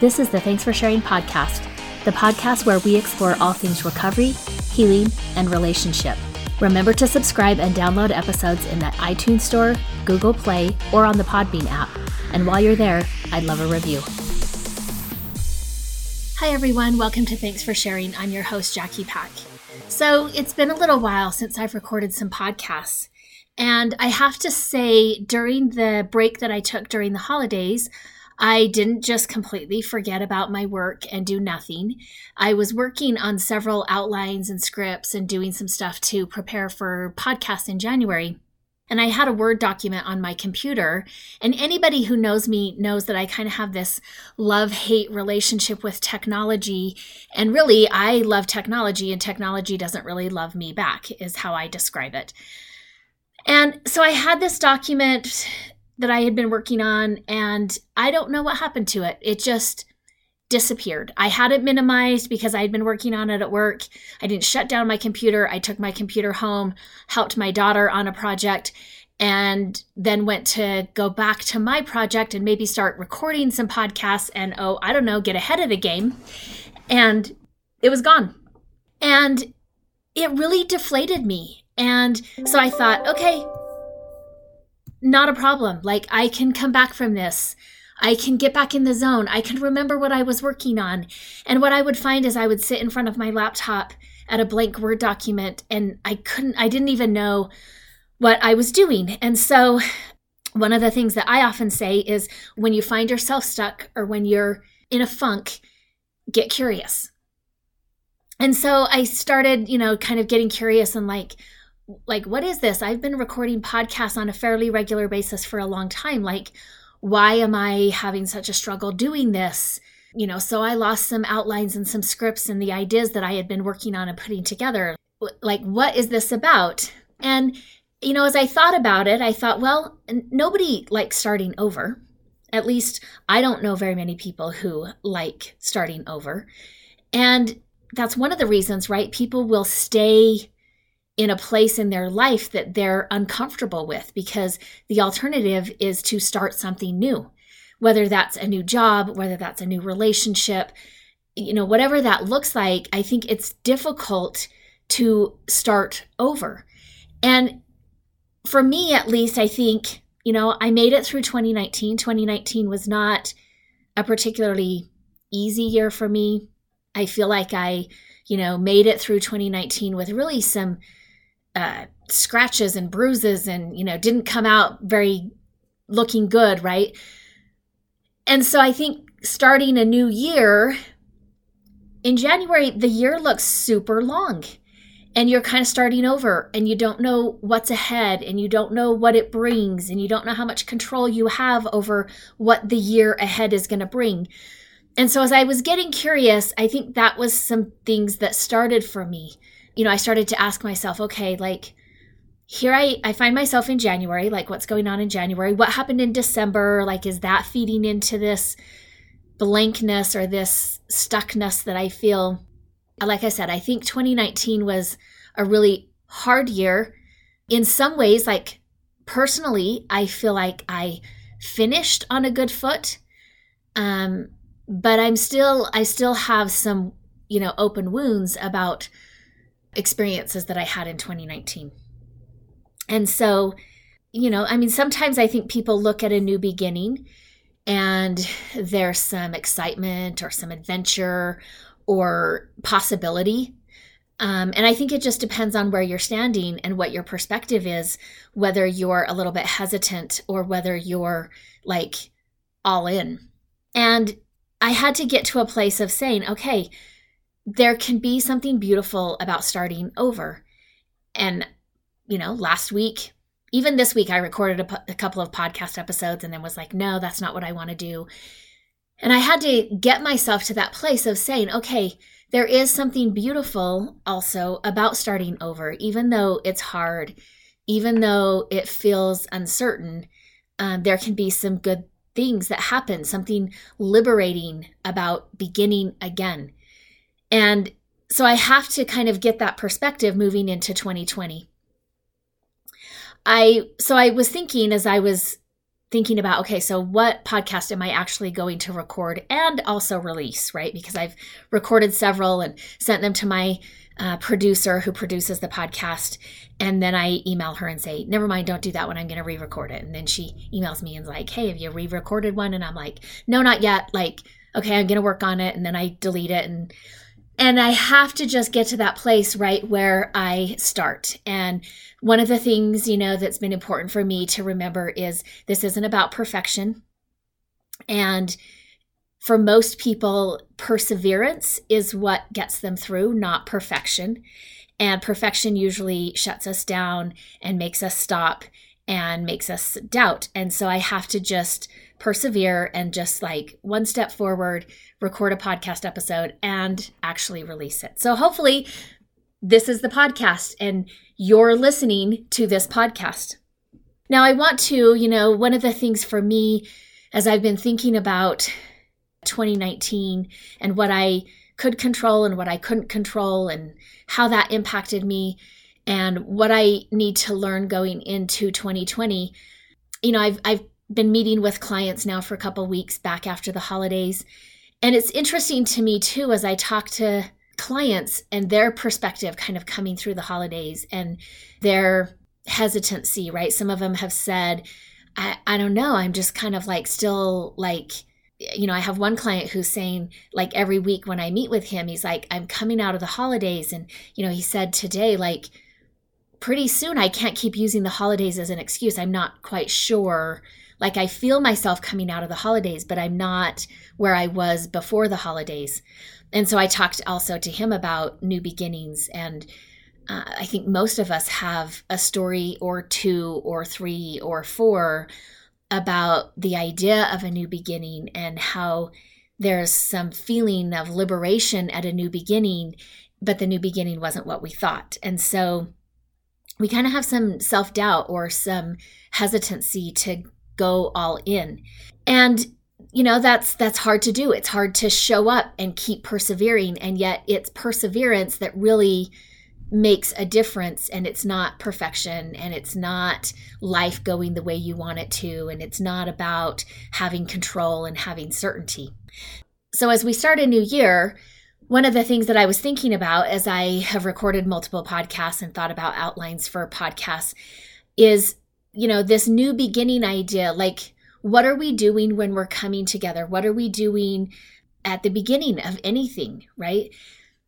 This is the Thanks for Sharing podcast, the podcast where we explore all things recovery, healing, and relationship. Remember to subscribe and download episodes in the iTunes Store, Google Play, or on the Podbean app. And while you're there, I'd love a review. Hi, everyone. Welcome to Thanks for Sharing. I'm your host, Jackie Pack. So, it's been a little while since I've recorded some podcasts. And I have to say, during the break that I took during the holidays, I didn't just completely forget about my work and do nothing. I was working on several outlines and scripts and doing some stuff to prepare for podcast in January. And I had a Word document on my computer. And anybody who knows me knows that I kind of have this love hate relationship with technology. And really, I love technology, and technology doesn't really love me back, is how I describe it. And so I had this document that I had been working on, and I don't know what happened to it. It just disappeared. I had it minimized because I had been working on it at work. I didn't shut down my computer. I took my computer home, helped my daughter on a project, and then went to go back to my project and maybe start recording some podcasts and, oh, I don't know, get ahead of the game. And it was gone. And it really deflated me. And so I thought, okay, not a problem. Like, I can come back from this. I can get back in the zone. I can remember what I was working on. And what I would find is I would sit in front of my laptop at a blank Word document and I couldn't, I didn't even know what I was doing. And so, one of the things that I often say is when you find yourself stuck or when you're in a funk, get curious. And so I started, you know, kind of getting curious and like, like what is this? I've been recording podcasts on a fairly regular basis for a long time. Like why am i having such a struggle doing this? You know so i lost some outlines and some scripts and the ideas that i had been working on and putting together. Like what is this about? And you know as i thought about it i thought well nobody likes starting over. At least i don't know very many people who like starting over. And that's one of the reasons right? People will stay in a place in their life that they're uncomfortable with because the alternative is to start something new. Whether that's a new job whether that's a new relationship you know whatever that looks like i think it's difficult to start over. And for me at least i think you know i made it through 2019 2019 was not a particularly easy year for me. I feel like i you know made it through 2019 with really some uh, scratches and bruises and you know didn't come out very looking good right? And so i think starting a new year in january the year looks super long and you're kind of starting over and you don't know what's ahead and you don't know what it brings and you don't know how much control you have over what the year ahead is going to bring. And so as i was getting curious i think that was some things that started for me you know, I started to ask myself, okay, like here I, I find myself in January, like what's going on in January? What happened in December? Like, is that feeding into this blankness or this stuckness that I feel? Like I said, I think 2019 was a really hard year. In some ways, like personally, I feel like I finished on a good foot. Um, but I'm still, I still have some, you know, open wounds about experiences that I had in 2019. And so, you know, I mean, sometimes I think people look at a new beginning and there's some excitement or some adventure or possibility. Um, and I think it just depends on where you're standing and what your perspective is, whether you're a little bit hesitant or whether you're like all in. And I had to get to a place of saying, okay, there can be something beautiful about starting over. And, you know, last week, even this week, I recorded a, a couple of podcast episodes and then was like, no, that's not what I want to do. And I had to get myself to that place of saying, okay, there is something beautiful also about starting over, even though it's hard, even though it feels uncertain. Um, there can be some good things that happen, something liberating about beginning again. And so I have to kind of get that perspective moving into 2020. I so I was thinking as I was thinking about okay, so what podcast am I actually going to record and also release, right? Because I've recorded several and sent them to my uh, producer who produces the podcast. And then I email her and say, never mind, don't do that one. I'm going to re record it. And then she emails me and is like, hey, have you re recorded one? And I'm like, no, not yet. Like, okay, I'm going to work on it. And then I delete it. And and I have to just get to that place right where I start. And one of the things, you know, that's been important for me to remember is this isn't about perfection. And for most people, perseverance is what gets them through, not perfection. And perfection usually shuts us down and makes us stop and makes us doubt. And so I have to just persevere and just like one step forward, record a podcast episode and actually release it. So hopefully, this is the podcast and you're listening to this podcast. Now, I want to, you know, one of the things for me as I've been thinking about 2019 and what I could control and what I couldn't control and how that impacted me and what I need to learn going into 2020. You know, I've I've been meeting with clients now for a couple weeks back after the holidays. And it's interesting to me too as I talk to clients and their perspective kind of coming through the holidays and their hesitancy, right? Some of them have said, I, I don't know, I'm just kind of like still like you know, I have one client who's saying, like, every week when I meet with him, he's like, I'm coming out of the holidays. And, you know, he said today, like, pretty soon I can't keep using the holidays as an excuse. I'm not quite sure. Like, I feel myself coming out of the holidays, but I'm not where I was before the holidays. And so I talked also to him about new beginnings. And uh, I think most of us have a story or two or three or four about the idea of a new beginning and how there's some feeling of liberation at a new beginning, but the new beginning wasn't what we thought. And so we kind of have some self doubt or some hesitancy to go all in. And you know that's that's hard to do. It's hard to show up and keep persevering and yet it's perseverance that really makes a difference and it's not perfection and it's not life going the way you want it to and it's not about having control and having certainty. So as we start a new year, one of the things that I was thinking about as I have recorded multiple podcasts and thought about outlines for podcasts is, you know, this new beginning idea like what are we doing when we're coming together? What are we doing at the beginning of anything, right?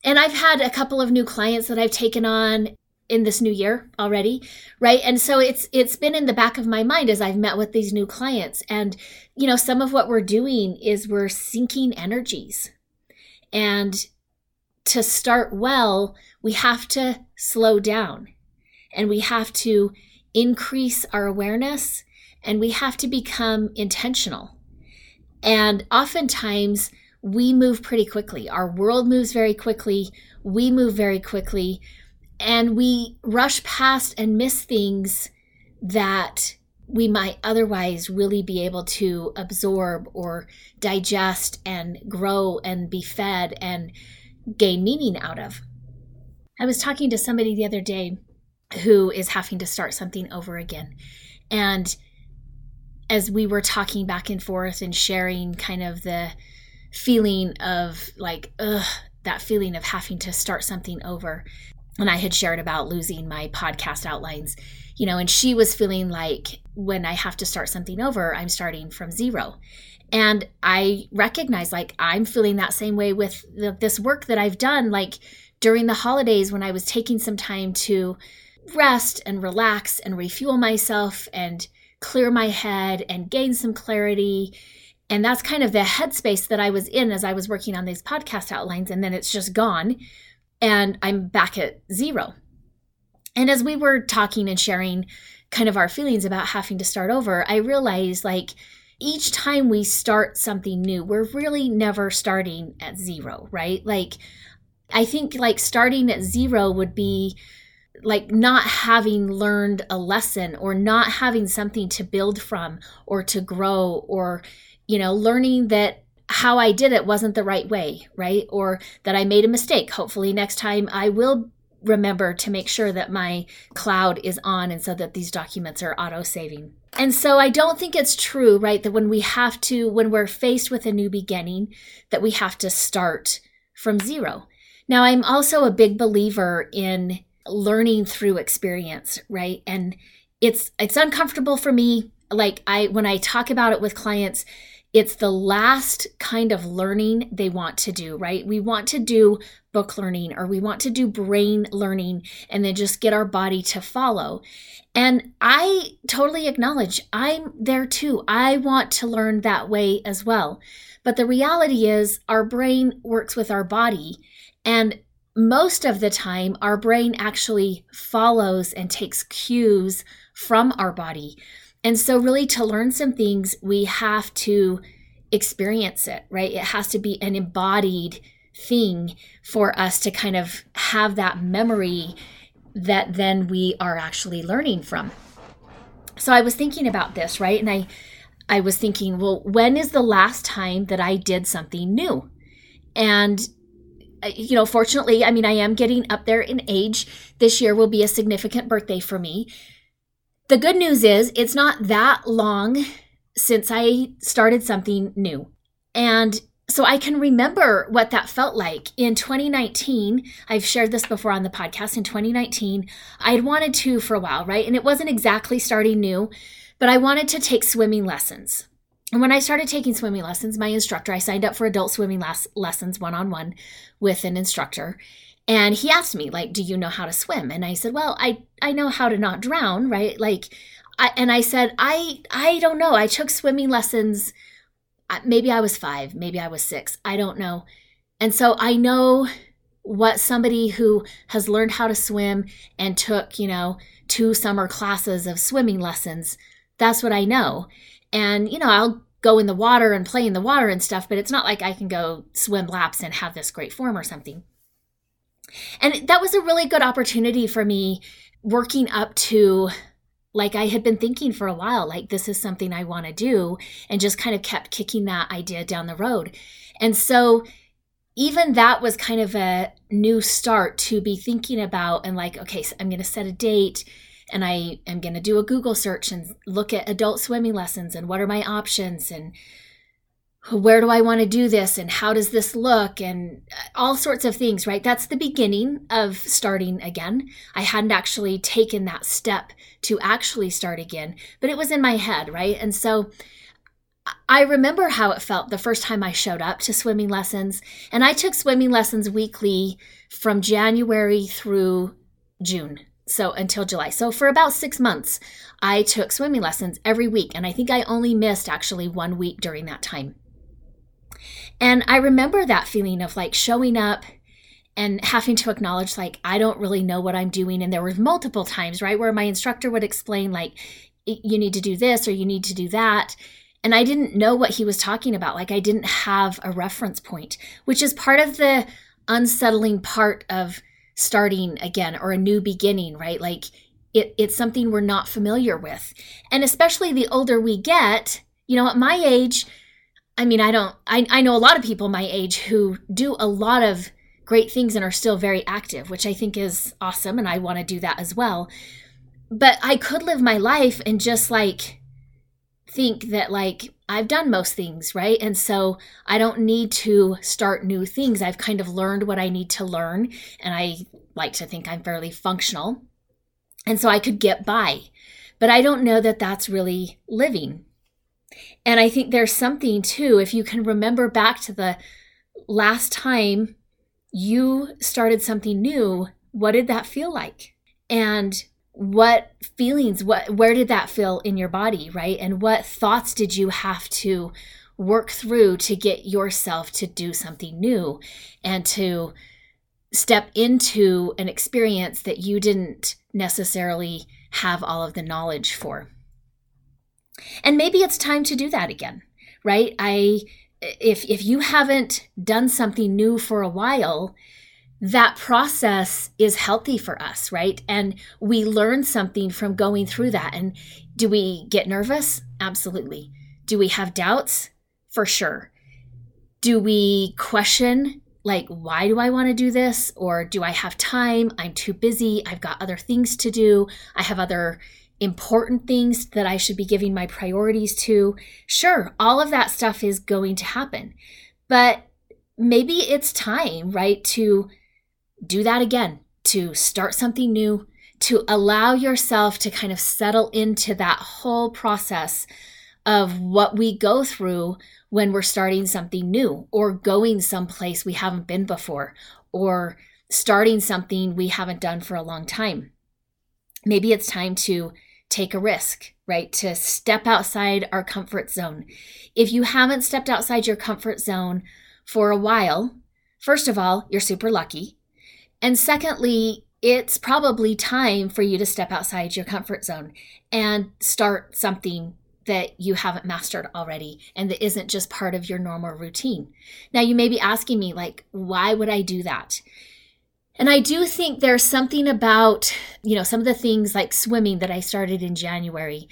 and I've had a couple of new clients that I've taken on in this new year already right and so it's it's been in the back of my mind as i've met with these new clients and you know some of what we're doing is we're syncing energies and to start well we have to slow down and we have to increase our awareness and we have to become intentional and oftentimes we move pretty quickly. Our world moves very quickly. We move very quickly. And we rush past and miss things that we might otherwise really be able to absorb or digest and grow and be fed and gain meaning out of. I was talking to somebody the other day who is having to start something over again. And as we were talking back and forth and sharing kind of the feeling of like, ugh, that feeling of having to start something over. And I had shared about losing my podcast outlines, you know, and she was feeling like when I have to start something over, I'm starting from zero. And I recognize like I'm feeling that same way with the, this work that I've done, like during the holidays when I was taking some time to rest and relax and refuel myself and clear my head and gain some clarity and that's kind of the headspace that I was in as I was working on these podcast outlines. And then it's just gone. And I'm back at zero. And as we were talking and sharing kind of our feelings about having to start over, I realized like each time we start something new, we're really never starting at zero, right? Like, I think like starting at zero would be like not having learned a lesson or not having something to build from or to grow or you know, learning that how I did it wasn't the right way, right? Or that I made a mistake. Hopefully, next time I will remember to make sure that my cloud is on and so that these documents are auto saving. And so I don't think it's true, right, that when we have to, when we're faced with a new beginning, that we have to start from zero. Now, I'm also a big believer in learning through experience, right? And it's it's uncomfortable for me like I when I talk about it with clients, it's the last kind of learning they want to do, right? We want to do book learning or we want to do brain learning and then just get our body to follow. And I totally acknowledge I'm there too. I want to learn that way as well. But the reality is, our brain works with our body. And most of the time, our brain actually follows and takes cues from our body. And so, really, to learn some things, we have to experience it, right? It has to be an embodied thing for us to kind of have that memory that then we are actually learning from. So I was thinking about this, right? And I I was thinking, well, when is the last time that I did something new? And Uh, you know, fortunately, I mean, I am getting up there in age. This year will be a significant birthday for me. The good news is it's not that long since I started something new. And so I can remember what that felt like. In 2019, I've shared this before on the podcast. In 2019, I had wanted to for a while, right? And it wasn't exactly starting new, but I wanted to take swimming lessons. And when I started taking swimming lessons, my instructor, I signed up for adult swimming las- lessons one on one with an instructor. And he asked me, like, do you know how to swim? And I said, well, I, I know how to not drown, right? Like, I, and I said, I, I don't know. I took swimming lessons. Uh, maybe I was five, maybe I was six. I don't know. And so I know what somebody who has learned how to swim and took, you know, two summer classes of swimming lessons, that's what I know. And, you know, I'll go in the water and play in the water and stuff, but it's not like I can go swim laps and have this great form or something. And that was a really good opportunity for me working up to like I had been thinking for a while, like this is something I want to do, and just kind of kept kicking that idea down the road. And so, even that was kind of a new start to be thinking about, and like, okay, so I'm going to set a date and I am going to do a Google search and look at adult swimming lessons and what are my options and where do I want to do this and how does this look and uh, all sorts of things, right? That's the beginning of starting again. I hadn't actually taken that step to actually start again, but it was in my head, right? And so I remember how it felt the first time I showed up to swimming lessons. And I took swimming lessons weekly from January through June. So until July. So for about six months, I took swimming lessons every week. And I think I only missed actually one week during that time. And I remember that feeling of like showing up and having to acknowledge like I don't really know what I'm doing and there were multiple times, right, where my instructor would explain like you need to do this or you need to do that. And I didn't know what he was talking about. Like I didn't have a reference point, which is part of the unsettling part of starting again or a new beginning, right? Like it, it's something we're not familiar with. And especially the older we get, you know, at my age, I mean, I don't, I, I know a lot of people my age who do a lot of great things and are still very active, which I think is awesome. And I want to do that as well. But I could live my life and just like think that like I've done most things, right? And so I don't need to start new things. I've kind of learned what I need to learn. And I like to think I'm fairly functional. And so I could get by. But I don't know that that's really living. And I think there's something too, if you can remember back to the last time you started something new, what did that feel like? And what feelings, what where did that feel in your body, right? And what thoughts did you have to work through to get yourself to do something new and to step into an experience that you didn't necessarily have all of the knowledge for? And maybe it's time to do that again, right? I if if you haven't done something new for a while, that process is healthy for us, right? And we learn something from going through that. And do we get nervous? Absolutely. Do we have doubts? For sure. Do we question, like, why do I want to do this? Or do I have time? I'm too busy. I've got other things to do. I have other important things that I should be giving my priorities to. Sure, all of that stuff is going to happen. But maybe it's time, right, to do that again, to start something new, to allow yourself to kind of settle into that whole process of what we go through when we're starting something new or going someplace we haven't been before or starting something we haven't done for a long time. Maybe it's time to take a risk, right? To step outside our comfort zone. If you haven't stepped outside your comfort zone for a while, first of all, you're super lucky. And secondly, it's probably time for you to step outside your comfort zone and start something that you haven't mastered already and that isn't just part of your normal routine. Now, you may be asking me, like, why would I do that? And I do think there's something about, you know, some of the things like swimming that I started in January.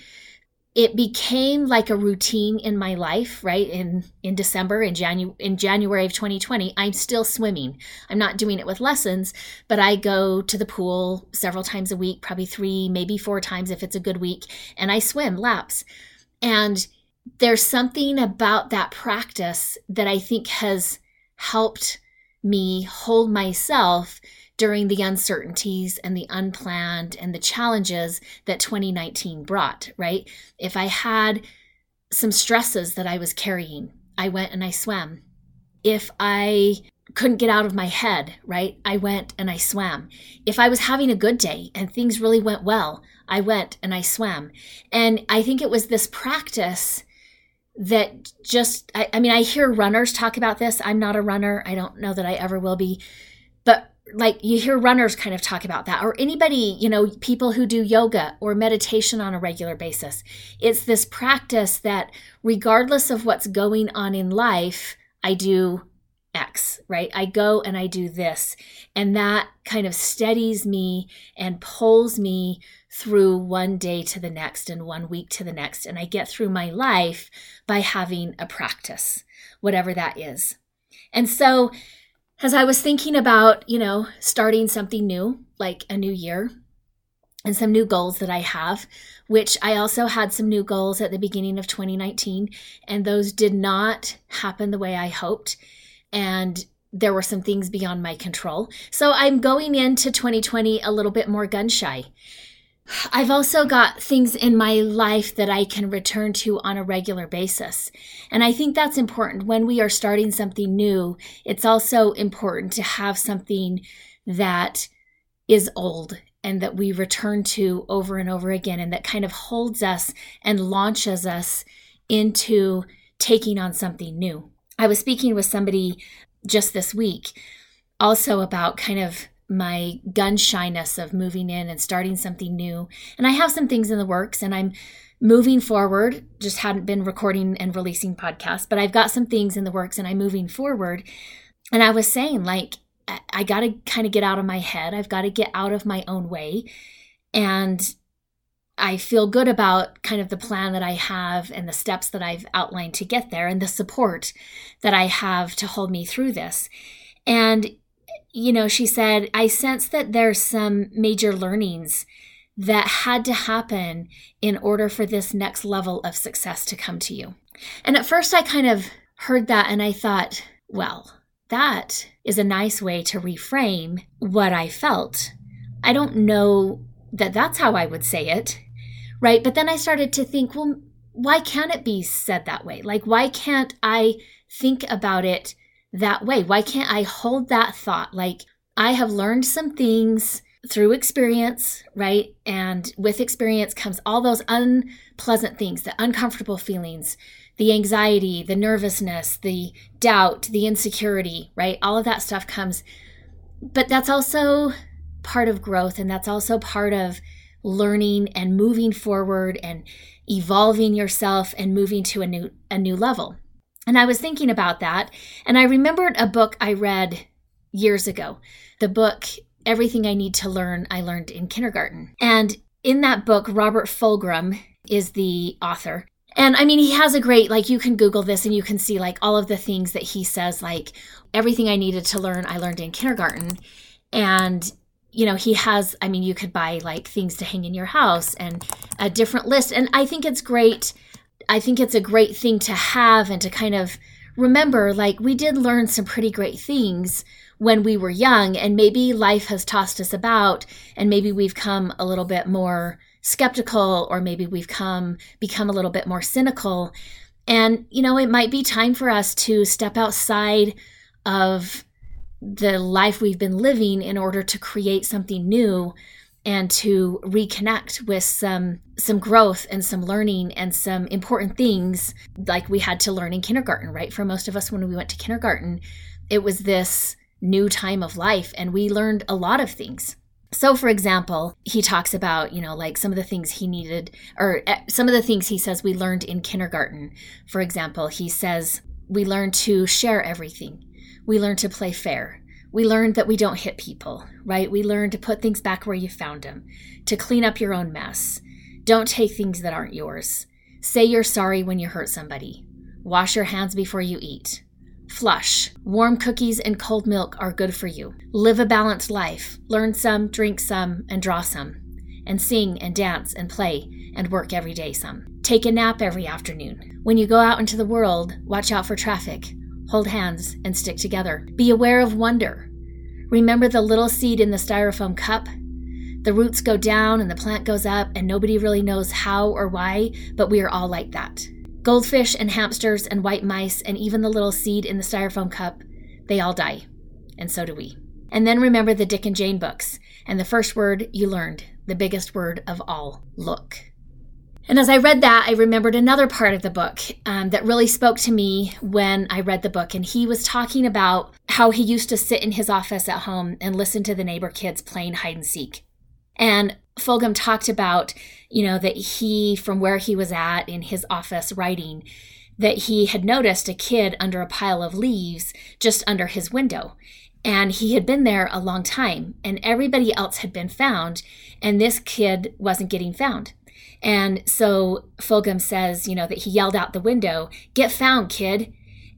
It became like a routine in my life, right? In in December in Janu- in January of 2020, I'm still swimming. I'm not doing it with lessons, but I go to the pool several times a week, probably 3, maybe 4 times if it's a good week, and I swim laps. And there's something about that practice that I think has helped me hold myself during the uncertainties and the unplanned and the challenges that 2019 brought, right? If I had some stresses that I was carrying, I went and I swam. If I couldn't get out of my head, right? I went and I swam. If I was having a good day and things really went well, I went and I swam. And I think it was this practice that just, I, I mean, I hear runners talk about this. I'm not a runner. I don't know that I ever will be. Like you hear runners kind of talk about that or anybody you know people who do yoga or meditation on a regular basis. It's this practice that regardless of what's going on in life i do x right? I go and i do this. And that kind of steadies me and pulls me through one day to the next and one week to the next. And i get through my life by having a practice whatever that is. And so as I was thinking about, you know, starting something new, like a new year, and some new goals that I have, which I also had some new goals at the beginning of 2019, and those did not happen the way I hoped. And there were some things beyond my control. So I'm going into 2020 a little bit more gun shy. I've also got things in my life that I can return to on a regular basis. And I think that's important. When we are starting something new, it's also important to have something that is old and that we return to over and over again and that kind of holds us and launches us into taking on something new. I was speaking with somebody just this week also about kind of my gun shyness of moving in and starting something new. And I have some things in the works and I'm moving forward. Just hadn't been recording and releasing podcasts, but I've got some things in the works and I'm moving forward. And I was saying, like, I got to kind of get out of my head. I've got to get out of my own way. And I feel good about kind of the plan that I have and the steps that I've outlined to get there and the support that I have to hold me through this. And you know, she said, I sense that there's some major learnings that had to happen in order for this next level of success to come to you. And at first, I kind of heard that and I thought, well, that is a nice way to reframe what I felt. I don't know that that's how I would say it, right? But then I started to think, well, why can't it be said that way? Like, why can't I think about it that way? Why can't I hold that thought? Like, I have learned some things through experience, right? And with experience comes all those unpleasant things, the uncomfortable feelings, the anxiety, the nervousness, the doubt, the insecurity, right? All of that stuff comes. But that's also part of growth and that's also part of learning and moving forward and evolving yourself and moving to a new a new level. And I was thinking about that, and I remembered a book I read years ago. The book, Everything I Need to Learn, I Learned in Kindergarten. And in that book, Robert Fulghum is the author. And I mean, he has a great, like, you can Google this and you can see, like, all of the things that he says, like, everything I needed to learn, I learned in kindergarten. And you know, he has, I mean, you could buy like things to hang in your house and a different list. And I think it's great. I think it's a great thing to have and to kind of remember like we did learn some pretty great things when we were young, and maybe life has tossed us about, and maybe we've come a little bit more skeptical, or maybe we've come become a little bit more cynical. And, you know, it might be time for us to step outside of the life we've been living in order to create something new and to reconnect with some some growth and some learning and some important things like we had to learn in kindergarten right? For most of us when we went to kindergarten it was this new time of life and we learned a lot of things. So for example he talks about you know like some of the things he needed or eh, some of the things he says we learned in kindergarten. For example he says we learned to share everything. We learn to play fair. We learned that we don't hit people, right? We learn to put things back where you found them, to clean up your own mess. Don't take things that aren't yours. Say you're sorry when you hurt somebody. Wash your hands before you eat. Flush. Warm cookies and cold milk are good for you. Live a balanced life. Learn some, drink some, and draw some. And sing and dance and play and work every day some. Take a nap every afternoon. When you go out into the world, watch out for traffic. Hold hands and stick together. Be aware of wonder. Remember the little seed in the styrofoam cup? The roots go down and the plant goes up, and nobody really knows how or why, but we are all like that. Goldfish and hamsters and white mice, and even the little seed in the styrofoam cup, they all die. And so do we. And then remember the Dick and Jane books, and the first word you learned, the biggest word of all look. And as I read that, I remembered another part of the book um, that really spoke to me when I read the book. And he was talking about how he used to sit in his office at home and listen to the neighbor kids playing hide and seek. And Fulghum talked about, you know, that he, from where he was at in his office writing, that he had noticed a kid under a pile of leaves just under his window. And he had been there a long time, and everybody else had been found, and this kid wasn't getting found. And so Fulghum says, you know, that he yelled out the window, Get found, kid.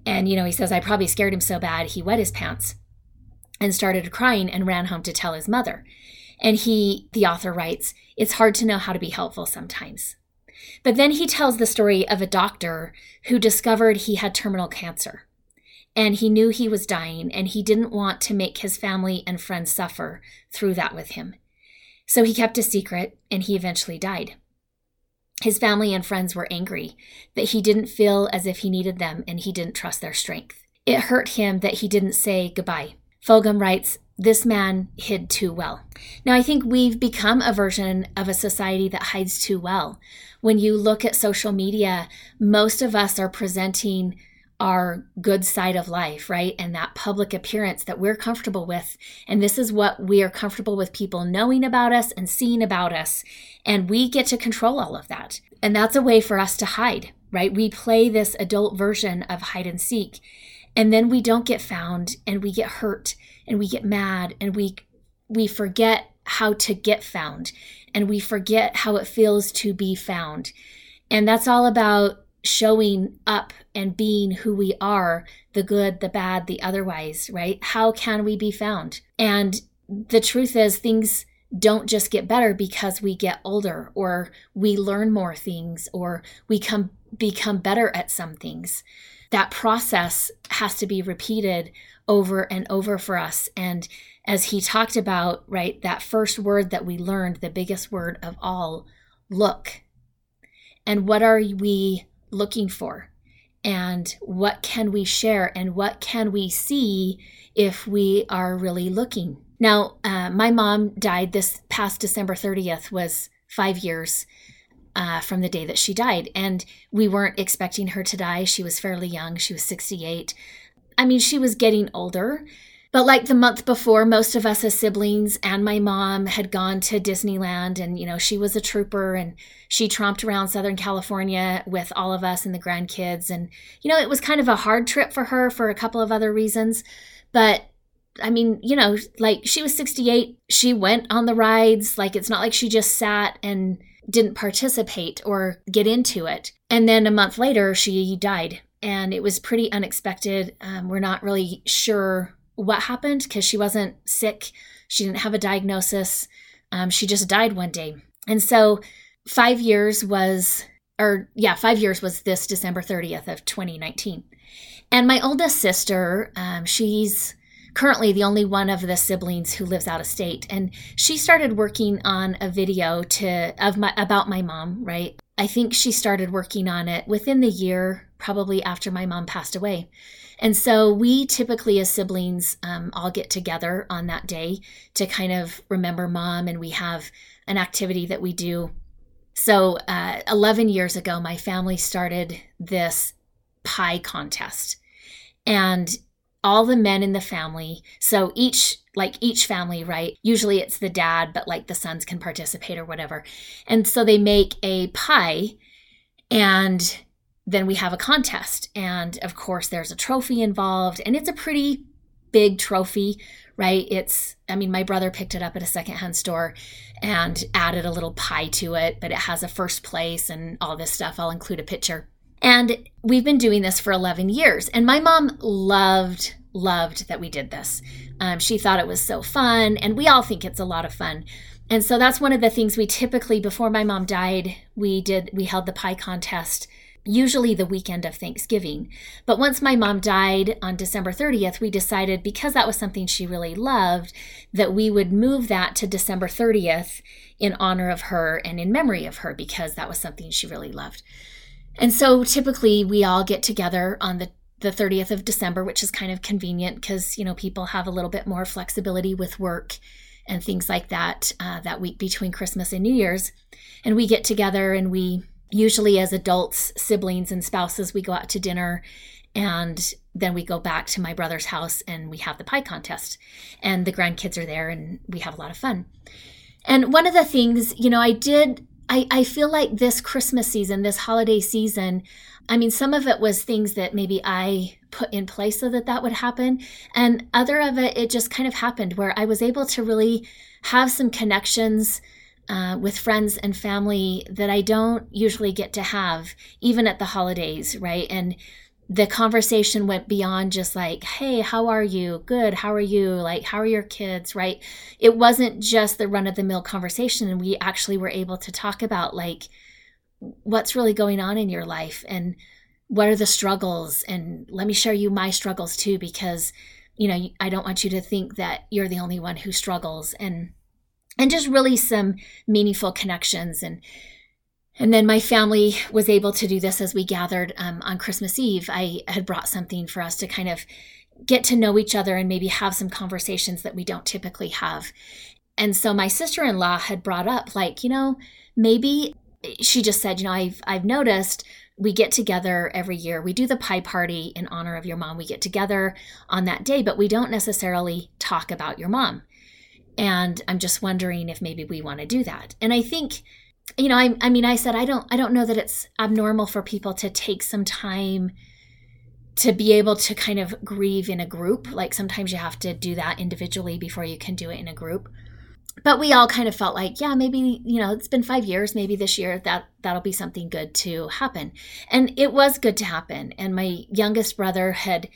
And, you know, he says, I probably scared him so bad he wet his pants and started crying and ran home to tell his mother. And he, the author writes, It's hard to know how to be helpful sometimes. But then he tells the story of a doctor who discovered he had terminal cancer. And he knew he was dying, and he didn't want to make his family and friends suffer through that with him. So he kept a secret, and he eventually died. His family and friends were angry that he didn't feel as if he needed them and he didn't trust their strength. It hurt him that he didn't say goodbye. Fulghum writes, This man hid too well. Now, I think we've become a version of a society that hides too well. When you look at social media, most of us are presenting our good side of life, right? And that public appearance that we're comfortable with. And this is what we are comfortable with people knowing about us and seeing about us. And we get to control all of that. And that's a way for us to hide, right? We play this adult version of hide and seek. And then we don't get found and we get hurt and we get mad and we we forget how to get found and we forget how it feels to be found. And that's all about showing up and being who we are the good, the bad, the otherwise, right? How can we be found? And the truth is, things don't just get better because we get older or we learn more things or we come become better at some things. That process has to be repeated over and over for us. And as he talked about, right, that first word that we learned, the biggest word of all, look. And what are we looking for? And what can we share? And what can we see if we are really looking? Now uh, my mom died this past december 30th was five years uh, from the day that she died. And we weren't expecting her to die. She was fairly young. She was 68 i mean she was getting older but like the month before, most of us as siblings and my mom had gone to Disneyland, and you know, she was a trooper and she tromped around Southern California with all of us and the grandkids. And you know, it was kind of a hard trip for her for a couple of other reasons. But I mean, you know, like she was 68, she went on the rides. Like it's not like she just sat and didn't participate or get into it. And then a month later, she died. And it was pretty unexpected. Um, we're not really sure what happened because she wasn't sick She didn't have a diagnosis. Um, she just died one day. And so five years was, or yeah, five years was this December 30th of 2019. And my oldest sister, um, she's currently the only one of the siblings who lives out of state and she started working on a video to of my about my mom right i think she started working on it within the year probably after my mom passed away and so we typically, as siblings, um, all get together on that day to kind of remember mom, and we have an activity that we do. So, uh, 11 years ago, my family started this pie contest. And all the men in the family, so each like each family, right? Usually it's the dad, but like the sons can participate or whatever. And so they make a pie and then we have a contest. And of course, there's a trophy involved, and it's a pretty big trophy, right? It's, I mean, my brother picked it up at a secondhand store and added a little pie to it, but it has a first place and all this stuff. I'll include a picture. And we've been doing this for 11 years. And my mom loved, loved that we did this. Um, she thought it was so fun, and we all think it's a lot of fun. And so that's one of the things we typically, before my mom died, we did, we held the pie contest usually the weekend of Thanksgiving. But once my mom died on December 30th, we decided because that was something she really loved that we would move that to December 30th in honor of her and in memory of her because that was something she really loved. And so typically we all get together on the the 30th of December, which is kind of convenient because, you know, people have a little bit more flexibility with work and things like that uh, that week between Christmas and New Year's. And we get together and we usually as adults, siblings, and spouses, we go out to dinner and then we go back to my brother's house and we have the pie contest. And the grandkids are there and we have a lot of fun. And one of the things, you know, I did, I, I feel like this Christmas season, this holiday season, I mean, some of it was things that maybe I put in place so that that would happen. And other of it, it just kind of happened where I was able to really have some connections uh, with friends and family that I don't usually get to have, even at the holidays, right? And the conversation went beyond just like, hey, how are you? Good. How are you? Like, how are your kids? Right. It wasn't just the run of the mill conversation. And we actually were able to talk about like what's really going on in your life and what are the struggles. And let me share you my struggles too, because, you know, I don't want you to think that you're the only one who struggles. And and just really some meaningful connections and and then my family was able to do this as we gathered um, on Christmas Eve. I had brought something for us to kind of get to know each other and maybe have some conversations that we don't typically have. And so my sister-in-law had brought up like, you know, maybe she just said, you know, I've I've noticed we get together every year. We do the pie party in honor of your mom. We get together on that day, but we don't necessarily talk about your mom. And I'm just wondering if maybe we want to do that. And I think, you know, I, I mean, I said, I don't, I don't know that it's abnormal for people to take some time to be able to kind of grieve in a group. Like sometimes you have to do that individually before you can do it in a group. But we all kind of felt like, yeah, maybe, you know, it's been five years. Maybe this year that that'll be something good to happen. And it was good to happen. And my youngest brother had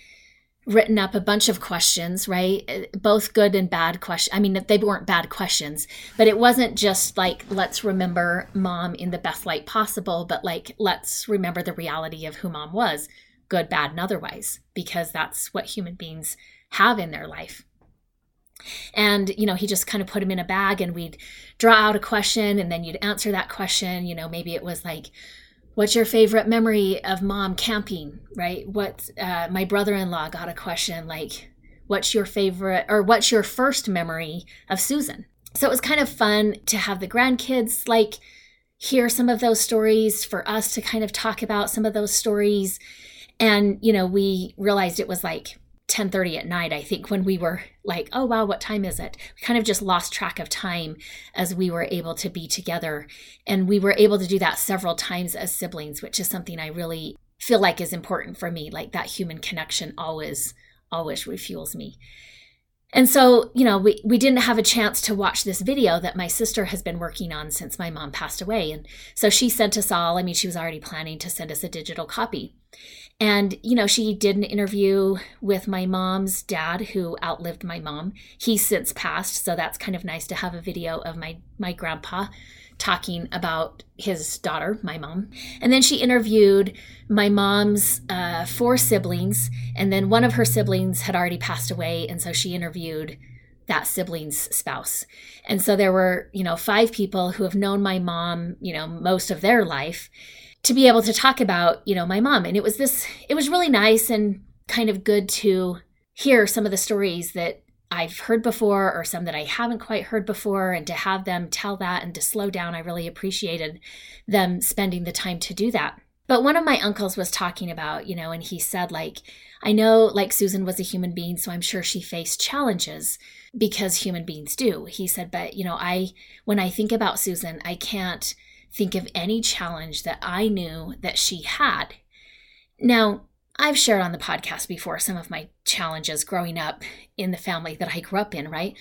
written up a bunch of questions, right? Uh, both good and bad questions. I mean, they weren't bad questions, but it wasn't just like, let's remember mom in the best light possible, but like, let's remember the reality of who mom was, good, bad, and otherwise, because that's what human beings have in their life. And, you know, he just kind of put him in a bag and we'd draw out a question and then you'd answer that question. You know, maybe it was like, what's your favorite memory of mom camping right? What uh, my brother-in-law got a question like what's your favorite or what's your first memory of susan? So it was kind of fun to have the grandkids like hear some of those stories for us to kind of talk about some of those stories. And you know we realized it was like 10:30 at night I think when we were like oh wow what time is it we kind of just lost track of time as we were able to be together and we were able to do that several times as siblings which is something I really feel like is important for me like that human connection always always refuels me and so, you know, we, we didn't have a chance to watch this video that my sister has been working on since my mom passed away. And so she sent us all, I mean, she was already planning to send us a digital copy. And, you know, she did an interview with my mom's dad who outlived my mom. He's since passed, so that's kind of nice to have a video of my my grandpa talking about his daughter, my mom. And then she interviewed my mom's uh, four siblings, and then one of her siblings had already passed away, and so she interviewed that sibling's spouse. And so there were, you know, five people who have known my mom, you know, most of their life to be able to talk about, you know, my mom. And it was this, it was really nice and kind of good to hear some of the stories that I've heard before or some that I haven't quite heard before, and to have them tell that and to slow down, I really appreciated them spending the time to do that. But one of my uncles was talking about, you know, and he said, like, I know, like, Susan was a human being, so I'm sure she faced challenges because human beings do. He said, but, you know, I, when I think about Susan, I can't think of any challenge that I knew that she had. Now, I've shared on the podcast before some of my challenges growing up in the family that I grew up in, right?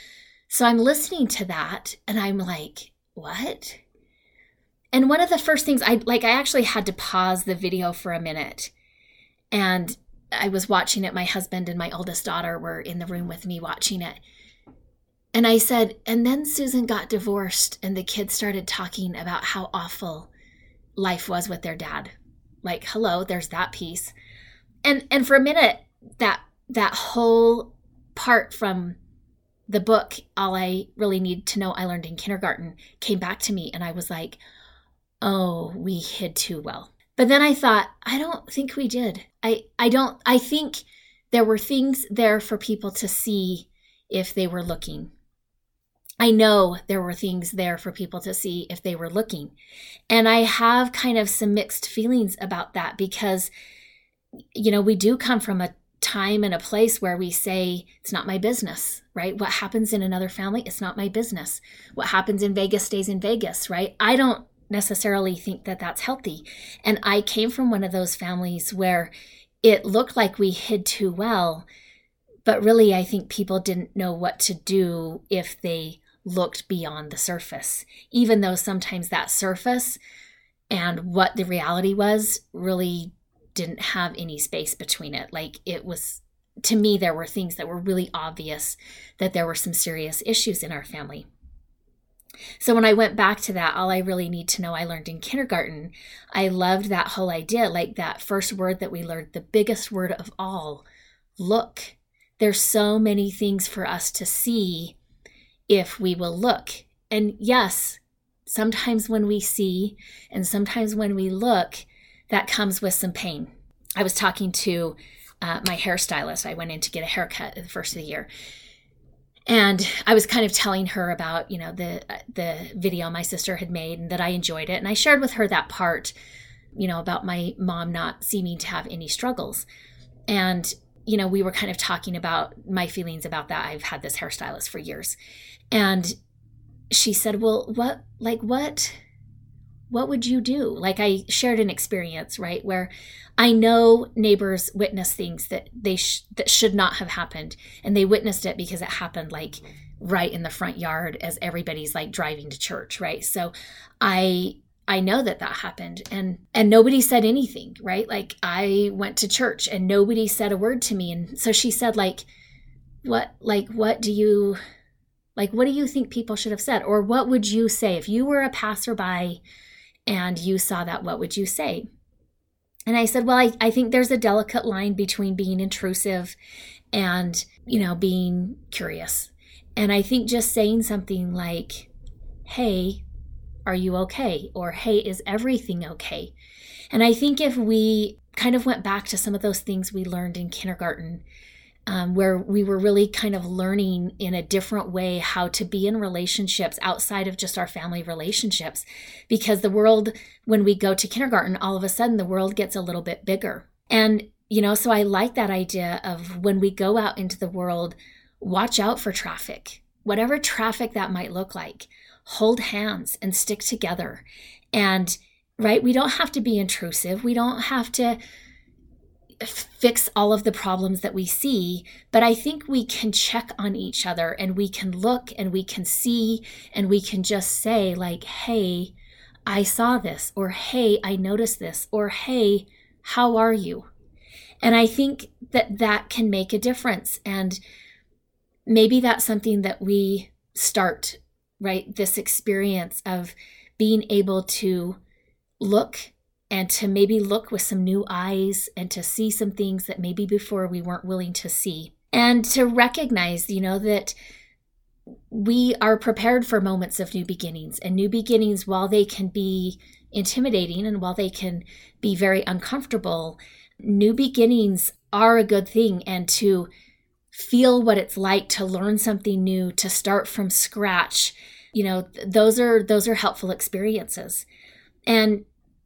So I'm listening to that and I'm like, what? And one of the first things I like, I actually had to pause the video for a minute. And I was watching it. My husband and my oldest daughter were in the room with me watching it. And I said, and then Susan got divorced, and the kids started talking about how awful life was with their dad. Like, hello, there's that piece. And and for a minute, that that whole part from the book, all I really need to know I learned in kindergarten, came back to me, and I was like, oh, we hid too well. But then I thought, I don't think we did. I I don't. I think there were things there for people to see if they were looking I know there were things there for people to see if they were looking. And I have kind of some mixed feelings about that because, you know, we do come from a time and a place where we say, it's not my business, right? What happens in another family, it's not my business. What happens in Vegas stays in Vegas, right? I don't necessarily think that that's healthy. And I came from one of those families where it looked like we hid too well. But really, I think people didn't know what to do if they looked beyond the surface, even though sometimes that surface and what the reality was really didn't have any space between it. Like it was, to me, there were things that were really obvious that there were some serious issues in our family. So when I went back to that, all I really need to know I learned in kindergarten. I loved that whole idea, like that first word that we learned, the biggest word of all look. There's so many things for us to see if we will look. And yes, sometimes when we see and sometimes when we look, that comes with some pain. I was talking to uh, my hairstylist. I went in to get a haircut the first of the year. And I was kind of telling her about, you know, the the video my sister had made and that I enjoyed it. And I shared with her that part, you know, about my mom not seeming to have any struggles. And, you know, we were kind of talking about my feelings about that. I've had this hairstylist for years. And she said, "Well, what like what what would you do?" Like I shared an experience, right, where I know neighbors witness things that they sh- that should not have happened, and they witnessed it because it happened like right in the front yard as everybody's like driving to church, right? So I I know that that happened and and nobody said anything, right? Like I went to church and nobody said a word to me and so she said like what like what do you like, what do you think people should have said? Or what would you say if you were a passerby and you saw that? What would you say? And I said, Well, I, I think there's a delicate line between being intrusive and, you know, being curious. And I think just saying something like, Hey, are you okay? Or Hey, is everything okay? And I think if we kind of went back to some of those things we learned in kindergarten um, where we were really kind of learning in a different way how to be in relationships outside of just our family relationships. Because the world, when we go to kindergarten, all of a sudden the world gets a little bit bigger. And, you know, so I like that idea of when we go out into the world, watch out for traffic, whatever traffic that might look like. Hold hands and stick together. And, right, we don't have to be intrusive. We don't have to fix all of the problems that we see, but I think we can check on each other and we can look and we can see and we can just say, like, hey, I saw this, or hey, I noticed this, or hey, how are you? And I think that that can make a difference. And maybe that's something that we start, right? This experience of being able to look and to maybe look with some new eyes and to see some things that maybe before we weren't willing to see. And to recognize, you know, that we are prepared for moments of new beginnings. And new beginnings, while they can be intimidating and while they can be very uncomfortable, new beginnings are a good thing. And to feel what it's like to learn something new, to start from scratch, you know, those are those are helpful experiences. And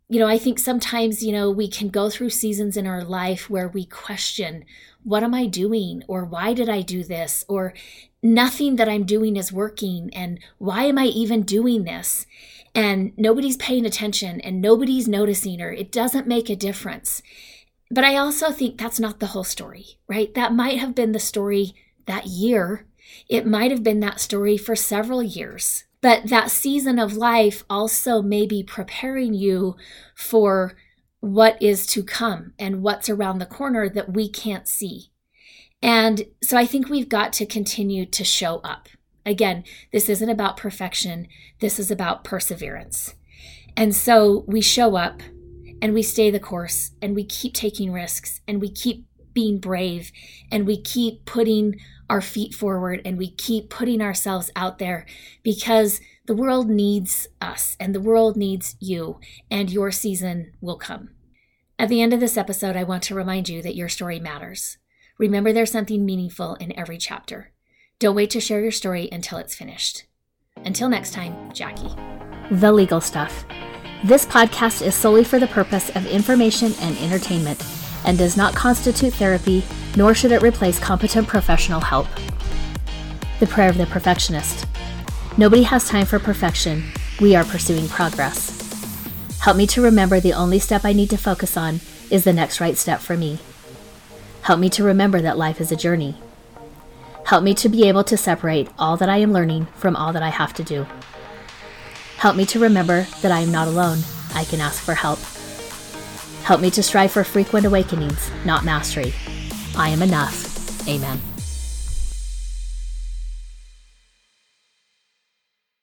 you know, I think sometimes, you know, we can go through seasons in our life where we question, what am I doing? Or why did I do this? Or nothing that I'm doing is working. And why am I even doing this? And nobody's paying attention and nobody's noticing or it doesn't make a difference. But I also think that's not the whole story, right? That might have been the story that year. It might have been that story for several years. But that season of life also may be preparing you for what is to come and what's around the corner that we can't see. And so I think we've got to continue to show up. Again, this isn't about perfection, this is about perseverance. And so we show up and we stay the course and we keep taking risks and we keep being brave and we keep putting our feet forward and we keep putting ourselves out there because the world needs us and the world needs you, and your season will come. At the end of this episode, I want to remind you that your story matters. Remember, there's something meaningful in every chapter. Don't wait to share your story until it's finished. Until next time, Jackie. The Legal Stuff. This podcast is solely for the purpose of information and entertainment and does not constitute therapy, nor should it replace competent professional help. The Prayer of the Perfectionist. Nobody has time for perfection. We are pursuing progress. Help me to remember the only step I need to focus on is the next right step for me. Help me to remember that life is a journey. Help me to be able to separate all that I am learning from all that I have to do. Help me to remember that I am not alone. I can ask for help. Help me to strive for frequent awakenings, not mastery. I am enough. Amen.